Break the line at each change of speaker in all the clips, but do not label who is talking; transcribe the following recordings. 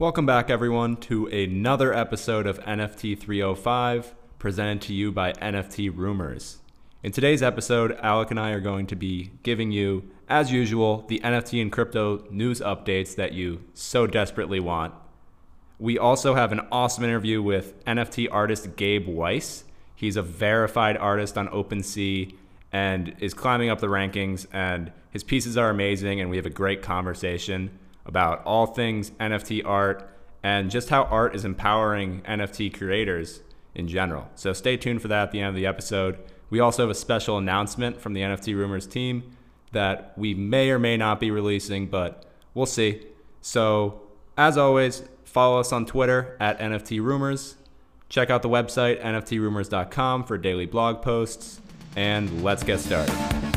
Welcome back, everyone, to another episode of NFT 305 presented to you by NFT Rumors. In today's episode, Alec and I are going to be giving you, as usual, the NFT and crypto news updates that you so desperately want. We also have an awesome interview with NFT artist Gabe Weiss. He's a verified artist on OpenSea and is climbing up the rankings, and his pieces are amazing, and we have a great conversation about all things NFT art and just how art is empowering NFT creators in general. So stay tuned for that at the end of the episode. We also have a special announcement from the NFT Rumors team that we may or may not be releasing, but we'll see. So, as always, follow us on Twitter at NFT Rumors. Check out the website, nftrumors.com, for daily blog posts. And let's get started.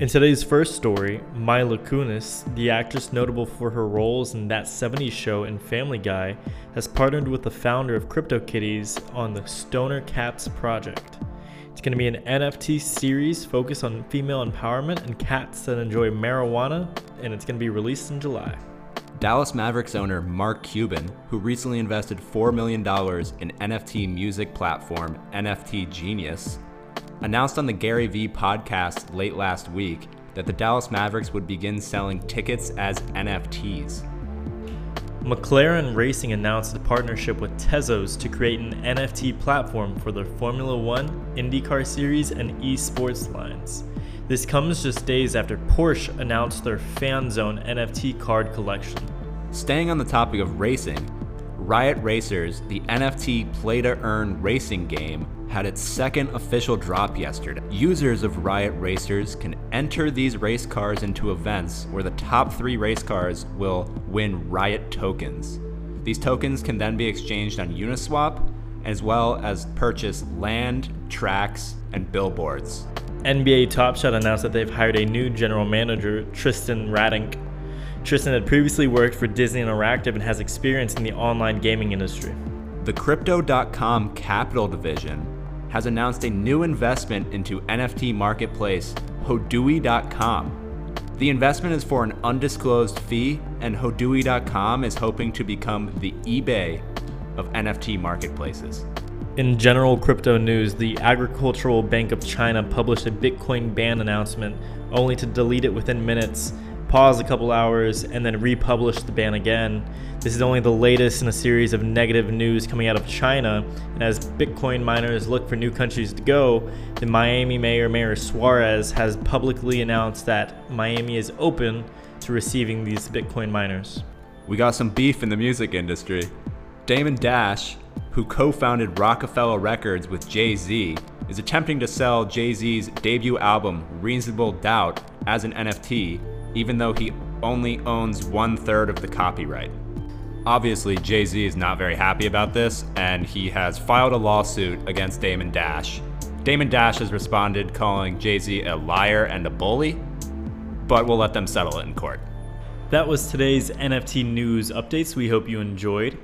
In today's first story, Mila Kunis, the actress notable for her roles in That 70s Show and Family Guy, has partnered with the founder of CryptoKitties on the Stoner Cats project. It's going to be an NFT series focused on female empowerment and cats that enjoy marijuana, and it's going to be released in July.
Dallas Mavericks owner Mark Cuban, who recently invested $4 million in NFT music platform NFT Genius, announced on the Gary Vee podcast late last week that the Dallas Mavericks would begin selling tickets as NFTs.
McLaren Racing announced a partnership with Tezos to create an NFT platform for their Formula One, IndyCar Series, and esports lines. This comes just days after Porsche announced their FanZone NFT card collection.
Staying on the topic of racing, Riot Racers, the NFT play to earn racing game, had its second official drop yesterday. Users of Riot Racers can enter these race cars into events where the top three race cars will win Riot tokens. These tokens can then be exchanged on Uniswap, as well as purchase land, tracks, and billboards.
NBA Top Shot announced that they've hired a new general manager, Tristan Radink. Tristan had previously worked for Disney Interactive and has experience in the online gaming industry.
The Crypto.com Capital Division has announced a new investment into NFT marketplace Hodui.com. The investment is for an undisclosed fee, and Hodui.com is hoping to become the eBay of NFT marketplaces.
In general crypto news, the Agricultural Bank of China published a Bitcoin ban announcement only to delete it within minutes pause a couple hours, and then republish the ban again. This is only the latest in a series of negative news coming out of China. And as Bitcoin miners look for new countries to go, the Miami Mayor, Mayor Suarez, has publicly announced that Miami is open to receiving these Bitcoin miners.
We got some beef in the music industry. Damon Dash, who co founded Roc-A-Fella Records with Jay Z, is attempting to sell Jay Z's debut album, Reasonable Doubt, as an NFT even though he only owns one third of the copyright. Obviously, Jay Z is not very happy about this, and he has filed a lawsuit against Damon Dash. Damon Dash has responded, calling Jay Z a liar and a bully, but we'll let them settle it in court.
That was today's NFT news updates. We hope you enjoyed.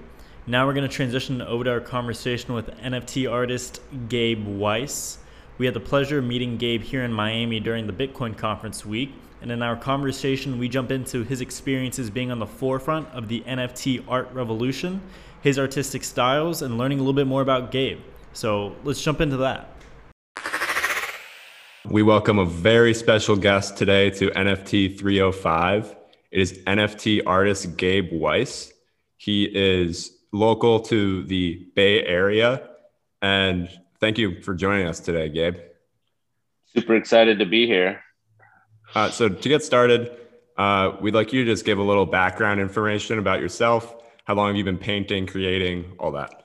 Now we're going to transition over to our conversation with NFT artist Gabe Weiss. We had the pleasure of meeting Gabe here in Miami during the Bitcoin conference week and in our conversation, we jump into his experiences being on the forefront of the NFT art revolution, his artistic styles, and learning a little bit more about Gabe. So let's jump into that.
We welcome a very special guest today to NFT 305. It is NFT artist Gabe Weiss. He is local to the Bay Area. And thank you for joining us today, Gabe.
Super excited to be here.
Uh, so to get started, uh, we'd like you to just give a little background information about yourself. How long have you been painting, creating, all that?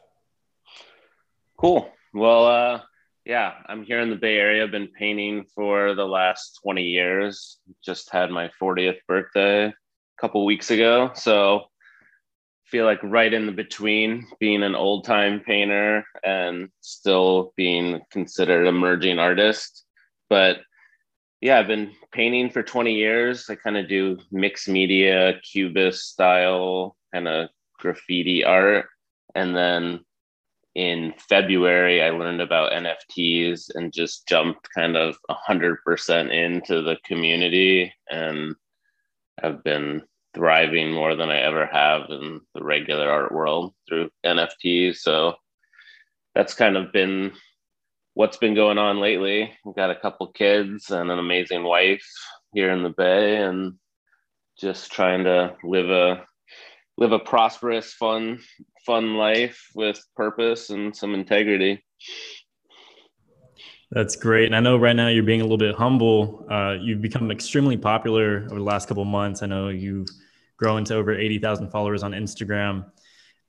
Cool. Well, uh, yeah, I'm here in the Bay Area. I've been painting for the last 20 years. Just had my 40th birthday a couple weeks ago. So feel like right in the between being an old time painter and still being considered emerging artist. But yeah, I've been painting for 20 years. I kind of do mixed media, cubist style, kind of graffiti art. And then in February, I learned about NFTs and just jumped kind of 100% into the community and have been thriving more than I ever have in the regular art world through NFTs. So that's kind of been what's been going on lately. We've got a couple kids and an amazing wife here in the Bay and just trying to live a live a prosperous, fun, fun life with purpose and some integrity.
That's great. And I know right now you're being a little bit humble. Uh, you've become extremely popular over the last couple months. I know you've grown to over 80,000 followers on Instagram.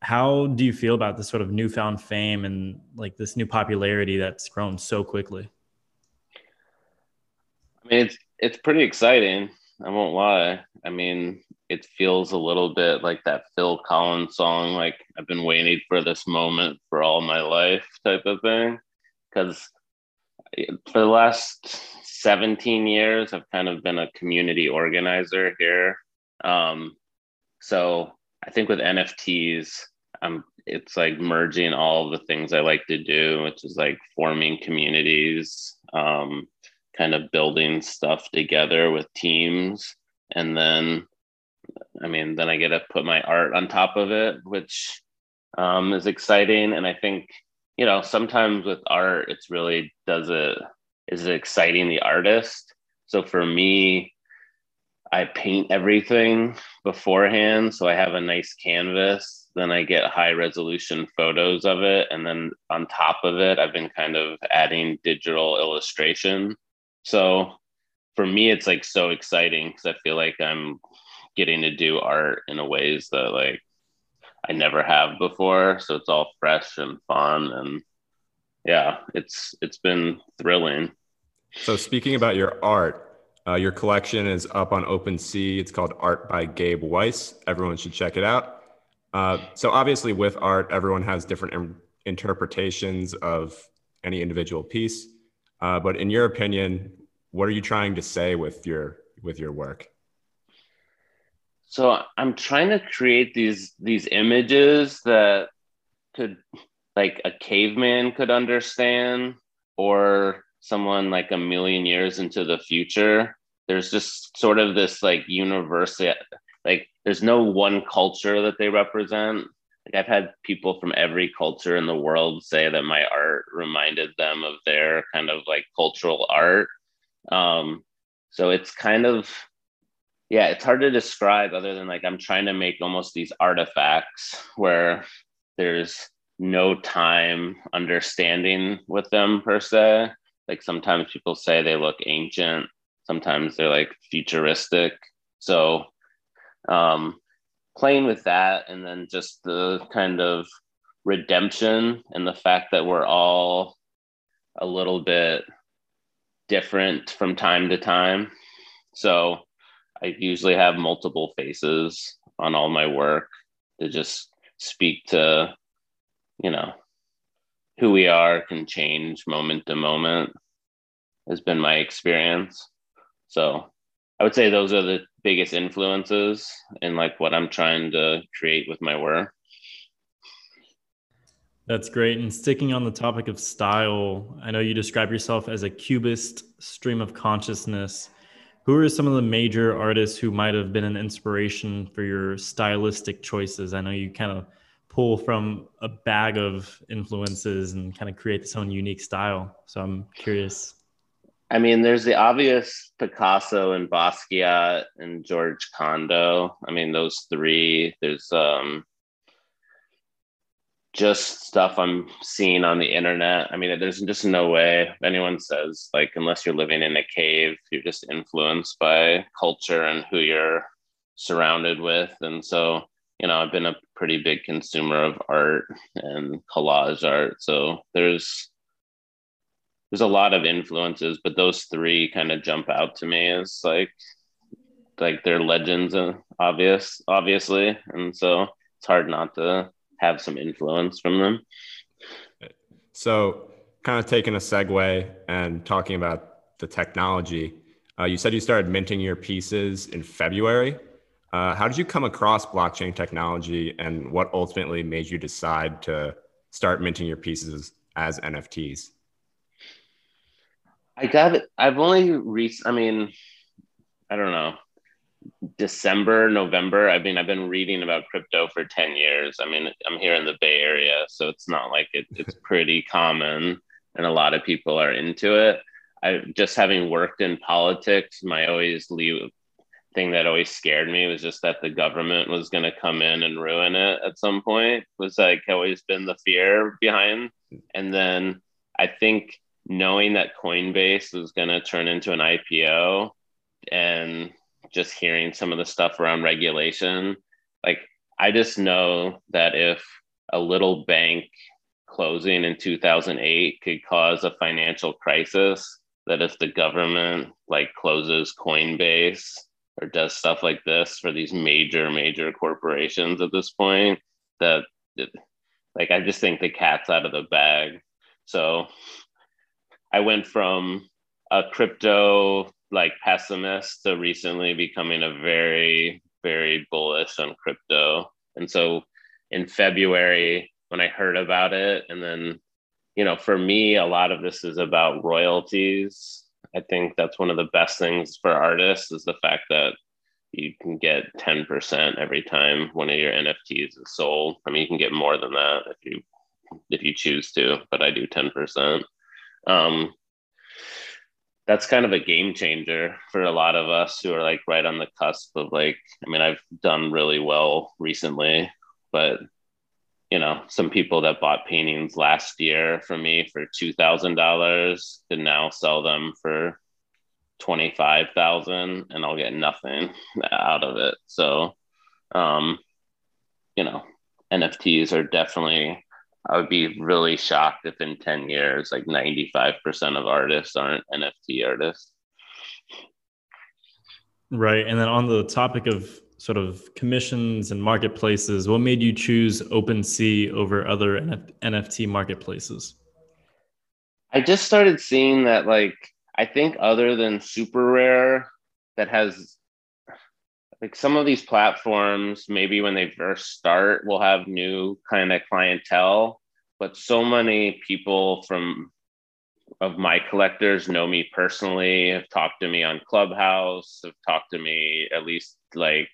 How do you feel about this sort of newfound fame and like this new popularity that's grown so quickly?
I mean, it's, it's pretty exciting. I won't lie. I mean, it feels a little bit like that Phil Collins song, like I've been waiting for this moment for all my life type of thing. Because for the last 17 years, I've kind of been a community organizer here. Um, so I think with NFTs, um, it's like merging all the things I like to do, which is like forming communities, um, kind of building stuff together with teams, and then I mean, then I get to put my art on top of it, which um, is exciting. And I think, you know, sometimes with art, it's really does it is it exciting the artist. So for me, I paint everything beforehand. So I have a nice canvas. Then I get high resolution photos of it. And then on top of it, I've been kind of adding digital illustration. So for me, it's like so exciting because I feel like I'm getting to do art in a ways that like I never have before. So it's all fresh and fun and yeah, it's it's been thrilling.
So speaking about your art, uh, your collection is up on OpenSea. It's called Art by Gabe Weiss. Everyone should check it out. Uh, so obviously, with art, everyone has different interpretations of any individual piece. Uh, but in your opinion, what are you trying to say with your with your work?
so i'm trying to create these these images that could like a caveman could understand or someone like a million years into the future there's just sort of this like universal like there's no one culture that they represent like i've had people from every culture in the world say that my art reminded them of their kind of like cultural art um so it's kind of yeah, it's hard to describe other than like I'm trying to make almost these artifacts where there's no time understanding with them per se. Like sometimes people say they look ancient, sometimes they're like futuristic. So um playing with that and then just the kind of redemption and the fact that we're all a little bit different from time to time. So I usually have multiple faces on all my work to just speak to, you know, who we are can change moment to moment, has been my experience. So I would say those are the biggest influences in like what I'm trying to create with my work.
That's great. And sticking on the topic of style, I know you describe yourself as a cubist stream of consciousness who are some of the major artists who might have been an inspiration for your stylistic choices? I know you kind of pull from a bag of influences and kind of create this own unique style. So I'm curious.
I mean, there's the obvious Picasso and Basquiat and George Condo. I mean, those three. There's um, just stuff I'm seeing on the internet. I mean, there's just no way anyone says like unless you're living in a cave, you're just influenced by culture and who you're surrounded with. And so, you know, I've been a pretty big consumer of art and collage art. So there's there's a lot of influences, but those three kind of jump out to me as like like they're legends and obvious, obviously. And so it's hard not to have some influence from them.
So, kind of taking a segue and talking about the technology, uh, you said you started minting your pieces in February. Uh, how did you come across blockchain technology and what ultimately made you decide to start minting your pieces as NFTs?
I got it. I've only reached, I mean, I don't know, December, November. I mean, I've been reading about crypto for 10 years. I mean, I'm here in the Bay Area, so it's not like it, it's pretty common and a lot of people are into it. I just having worked in politics, my always leave thing that always scared me was just that the government was going to come in and ruin it at some point was like always been the fear behind and then i think knowing that coinbase was going to turn into an ipo and just hearing some of the stuff around regulation like i just know that if a little bank closing in 2008 could cause a financial crisis that if the government like closes coinbase or does stuff like this for these major major corporations at this point that like i just think the cat's out of the bag. So i went from a crypto like pessimist to recently becoming a very very bullish on crypto and so in february when i heard about it and then you know for me a lot of this is about royalties I think that's one of the best things for artists is the fact that you can get 10% every time one of your NFTs is sold. I mean, you can get more than that if you if you choose to, but I do 10%. Um, that's kind of a game changer for a lot of us who are like right on the cusp of like, I mean, I've done really well recently, but you know, some people that bought paintings last year from me for two thousand dollars can now sell them for twenty five thousand, and I'll get nothing out of it. So, um, you know, NFTs are definitely. I would be really shocked if in ten years, like ninety five percent of artists aren't NFT artists.
Right, and then on the topic of sort of commissions and marketplaces, what made you choose OpenSea over other NF- NFT marketplaces?
I just started seeing that, like, I think other than Super Rare, that has like some of these platforms, maybe when they first start, will have new kind of clientele, but so many people from of my collectors know me personally, have talked to me on Clubhouse, have talked to me at least like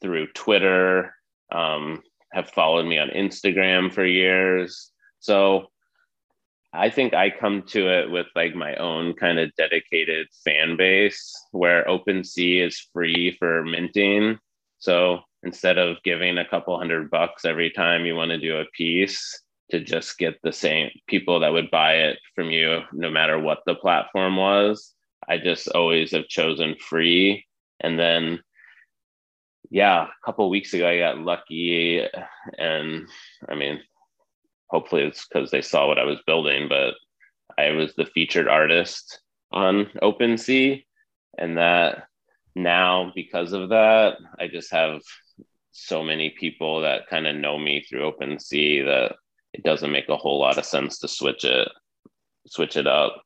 through Twitter, um, have followed me on Instagram for years. So I think I come to it with like my own kind of dedicated fan base where OpenSea is free for minting. So instead of giving a couple hundred bucks every time you want to do a piece, to just get the same people that would buy it from you, no matter what the platform was, I just always have chosen free. And then yeah, a couple weeks ago I got lucky, and I mean, hopefully it's because they saw what I was building, but I was the featured artist on OpenSea, and that now because of that, I just have so many people that kind of know me through OpenSea that it doesn't make a whole lot of sense to switch it switch it up.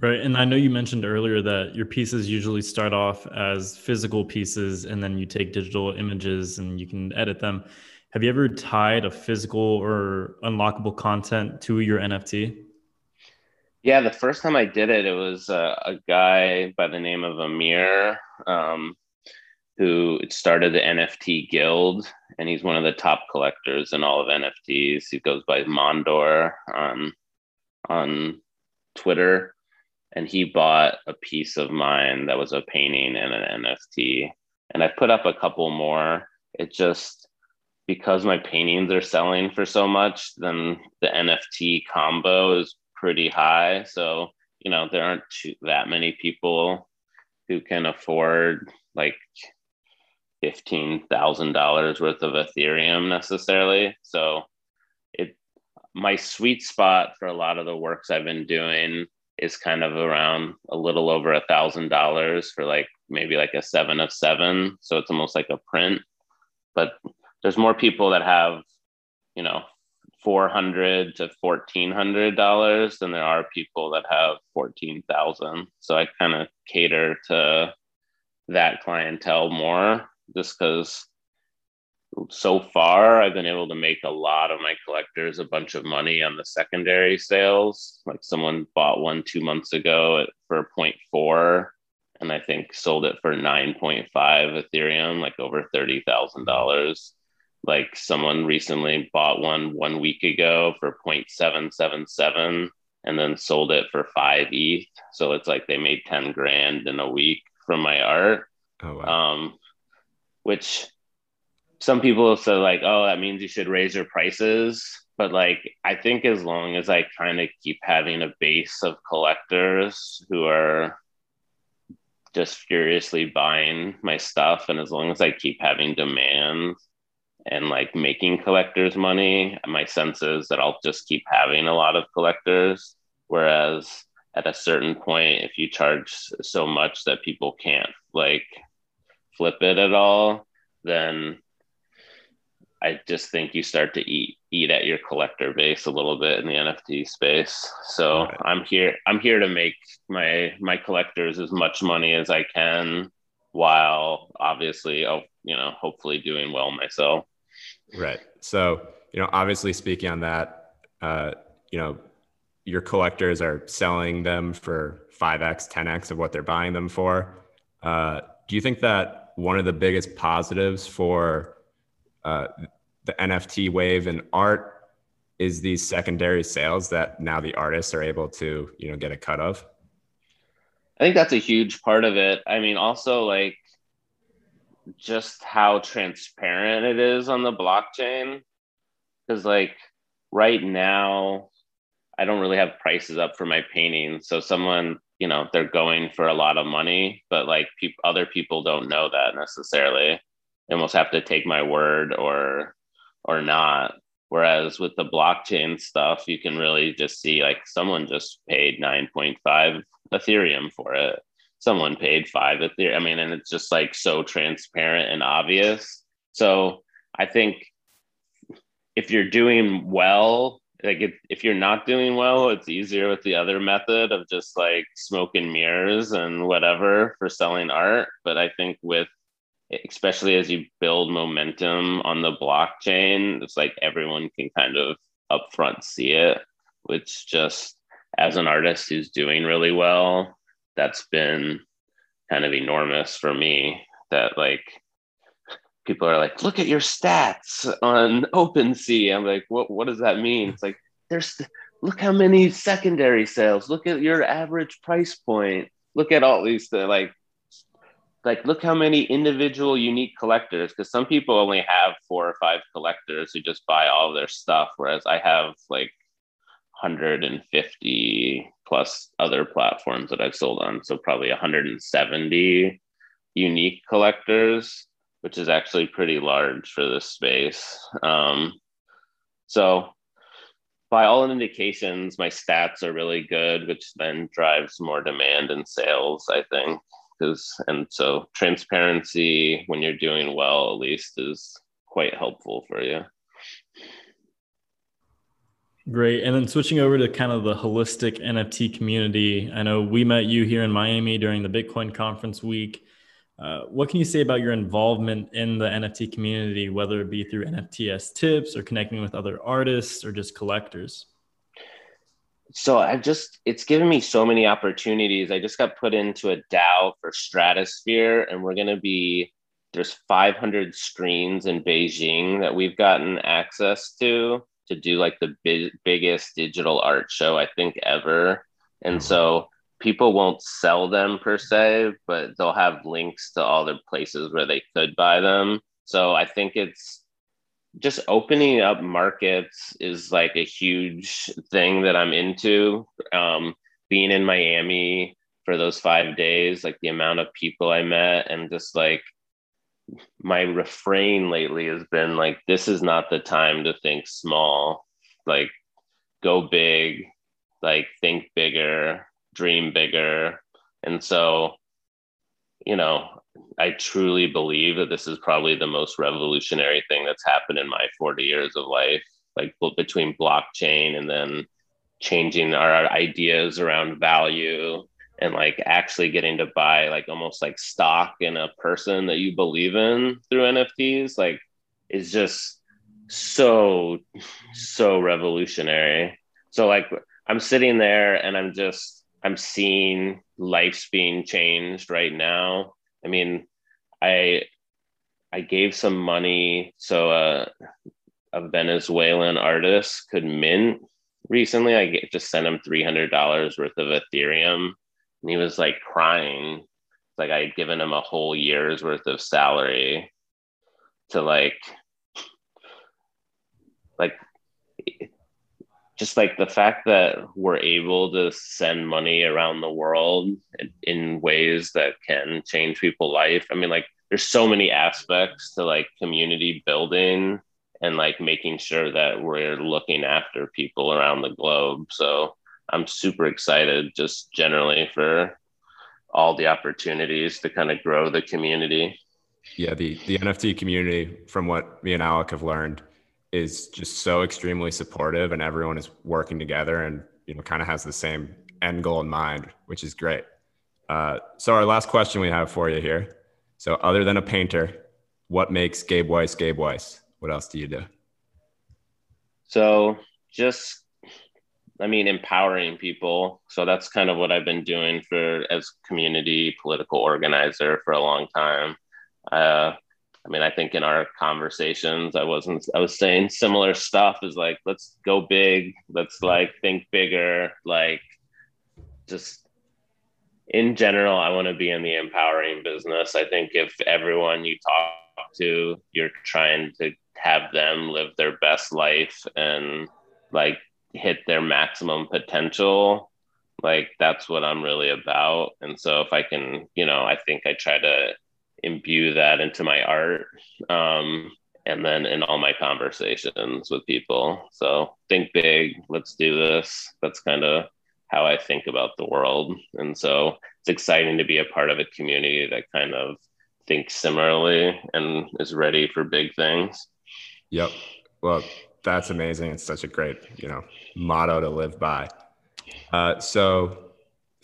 Right. And I know you mentioned earlier that your pieces usually start off as physical pieces and then you take digital images and you can edit them. Have you ever tied a physical or unlockable content to your NFT?
Yeah, the first time I did it, it was uh, a guy by the name of Amir um, who started the NFT Guild, and he's one of the top collectors in all of NFTs. He goes by Mondoir on on Twitter and he bought a piece of mine that was a painting and an NFT. And I put up a couple more. It just because my paintings are selling for so much, then the NFT combo is pretty high. So, you know, there aren't too, that many people who can afford like $15,000 worth of Ethereum necessarily. So, it my sweet spot for a lot of the works I've been doing is kind of around a little over a thousand dollars for like maybe like a seven of seven. So it's almost like a print. But there's more people that have, you know, four hundred to fourteen hundred dollars than there are people that have fourteen thousand. So I kind of cater to that clientele more just because so far I've been able to make a lot of my collectors a bunch of money on the secondary sales. Like someone bought one two months ago for 0.4 and I think sold it for 9.5 Ethereum, like over $30,000. Like someone recently bought one one week ago for 0.777 and then sold it for five ETH. So it's like they made 10 grand in a week from my art. Oh, wow. Um, which some people say like, oh, that means you should raise your prices. But like, I think as long as I kind of keep having a base of collectors who are just furiously buying my stuff, and as long as I keep having demand and like making collectors money, my sense is that I'll just keep having a lot of collectors. Whereas at a certain point, if you charge so much that people can't like flip it at all, then I just think you start to eat eat at your collector base a little bit in the NFT space. So right. I'm here I'm here to make my my collectors as much money as I can while obviously oh, you know hopefully doing well myself.
Right. So, you know, obviously speaking on that, uh, you know, your collectors are selling them for 5x, 10x of what they're buying them for. Uh, do you think that one of the biggest positives for uh, the NFT wave in art is these secondary sales that now the artists are able to, you know, get a cut of?
I think that's a huge part of it. I mean, also like just how transparent it is on the blockchain. Because like right now, I don't really have prices up for my painting. So someone, you know, they're going for a lot of money, but like pe- other people don't know that necessarily. They almost have to take my word or or not. Whereas with the blockchain stuff, you can really just see like someone just paid 9.5 Ethereum for it. Someone paid five Ethereum. I mean, and it's just like so transparent and obvious. So I think if you're doing well, like if, if you're not doing well, it's easier with the other method of just like smoke and mirrors and whatever for selling art. But I think with especially as you build momentum on the blockchain, it's like everyone can kind of upfront see it, which just as an artist who's doing really well, that's been kind of enormous for me. That like people are like, look at your stats on OpenSea. I'm like, what what does that mean? It's like there's look how many secondary sales, look at your average price point, look at all these like like look how many individual unique collectors because some people only have four or five collectors who just buy all their stuff whereas i have like 150 plus other platforms that i've sold on. So probably 170 unique collectors which is actually pretty large for this space. Um, so by all indications my stats are really good which then drives more demand and sales i think because and so transparency when you're doing well at least is quite helpful for you
Great. And then switching over to kind of the holistic NFT community, I know we met you here in Miami during the Bitcoin conference week. Uh, what can you say about your involvement in the NFT community, whether it be through NFTS tips or connecting with other artists or just collectors?
so I've just it's given me so many opportunities. I just got put into a DAO for Stratosphere, and we're gonna be there's 500 screens in Beijing that we've gotten access to to do like the big, biggest digital art show I think ever. And so people won't sell them per se, but they'll have links to all the places where they could buy them. So I think it's just opening up markets is like a huge thing that I'm into. Um, being in Miami for those five days, like the amount of people I met, and just like my refrain lately has been like, this is not the time to think small. Like, go big, like, think bigger, dream bigger. And so, you know, I truly believe that this is probably the most revolutionary thing that's happened in my 40 years of life, like between blockchain and then changing our ideas around value and like actually getting to buy like almost like stock in a person that you believe in through NFTs like is just so so revolutionary. So like I'm sitting there and I'm just I'm seeing lives being changed right now. I mean, I I gave some money so uh, a Venezuelan artist could mint recently. I just sent him three hundred dollars worth of Ethereum, and he was like crying. Like I had given him a whole year's worth of salary to like like just like the fact that we're able to send money around the world in ways that can change people's life. I mean, like there's so many aspects to like community building and like making sure that we're looking after people around the globe. So I'm super excited just generally for all the opportunities to kind of grow the community.
Yeah, the the NFT community, from what me and Alec have learned, is just so extremely supportive and everyone is working together and you know kind of has the same end goal in mind which is great. Uh, so our last question we have for you here. So other than a painter what makes gabe weiss gabe weiss? What else do you do?
So just i mean empowering people so that's kind of what i've been doing for as community political organizer for a long time uh, I mean, I think in our conversations, I wasn't, I was saying similar stuff is like, let's go big, let's like think bigger, like just in general, I want to be in the empowering business. I think if everyone you talk to, you're trying to have them live their best life and like hit their maximum potential, like that's what I'm really about. And so if I can, you know, I think I try to imbue that into my art um, and then in all my conversations with people. So think big, let's do this. That's kind of how I think about the world. And so it's exciting to be a part of a community that kind of thinks similarly and is ready for big things.
Yep. Well, that's amazing. It's such a great, you know, motto to live by. Uh, so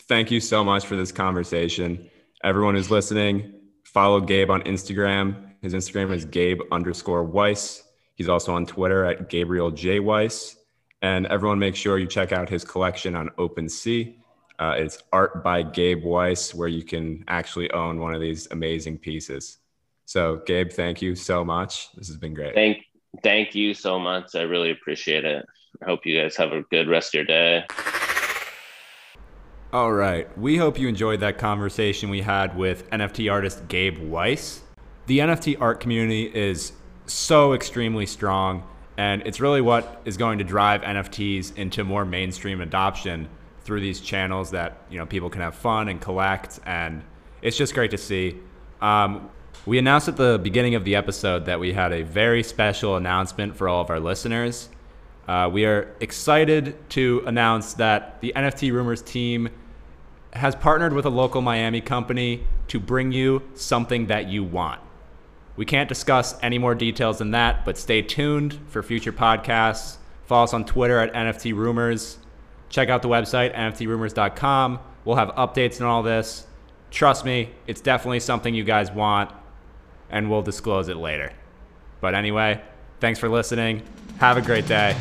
thank you so much for this conversation. Everyone who's listening, Follow Gabe on Instagram. His Instagram is Gabe underscore Weiss. He's also on Twitter at Gabriel J. Weiss. And everyone make sure you check out his collection on OpenSea. Uh, it's Art by Gabe Weiss, where you can actually own one of these amazing pieces. So, Gabe, thank you so much. This has been great.
Thank, thank you so much. I really appreciate it. I hope you guys have a good rest of your day.
All right. We hope you enjoyed that conversation we had with NFT artist Gabe Weiss. The NFT art community is so extremely strong, and it's really what is going to drive NFTs into more mainstream adoption through these channels that you know people can have fun and collect, and it's just great to see. Um, we announced at the beginning of the episode that we had a very special announcement for all of our listeners. Uh, we are excited to announce that the NFT Rumors team has partnered with a local Miami company to bring you something that you want. We can't discuss any more details than that, but stay tuned for future podcasts. Follow us on Twitter at NFT Rumors. Check out the website, NFTRumors.com. We'll have updates on all this. Trust me, it's definitely something you guys want, and we'll disclose it later. But anyway, thanks for listening. Have a great day.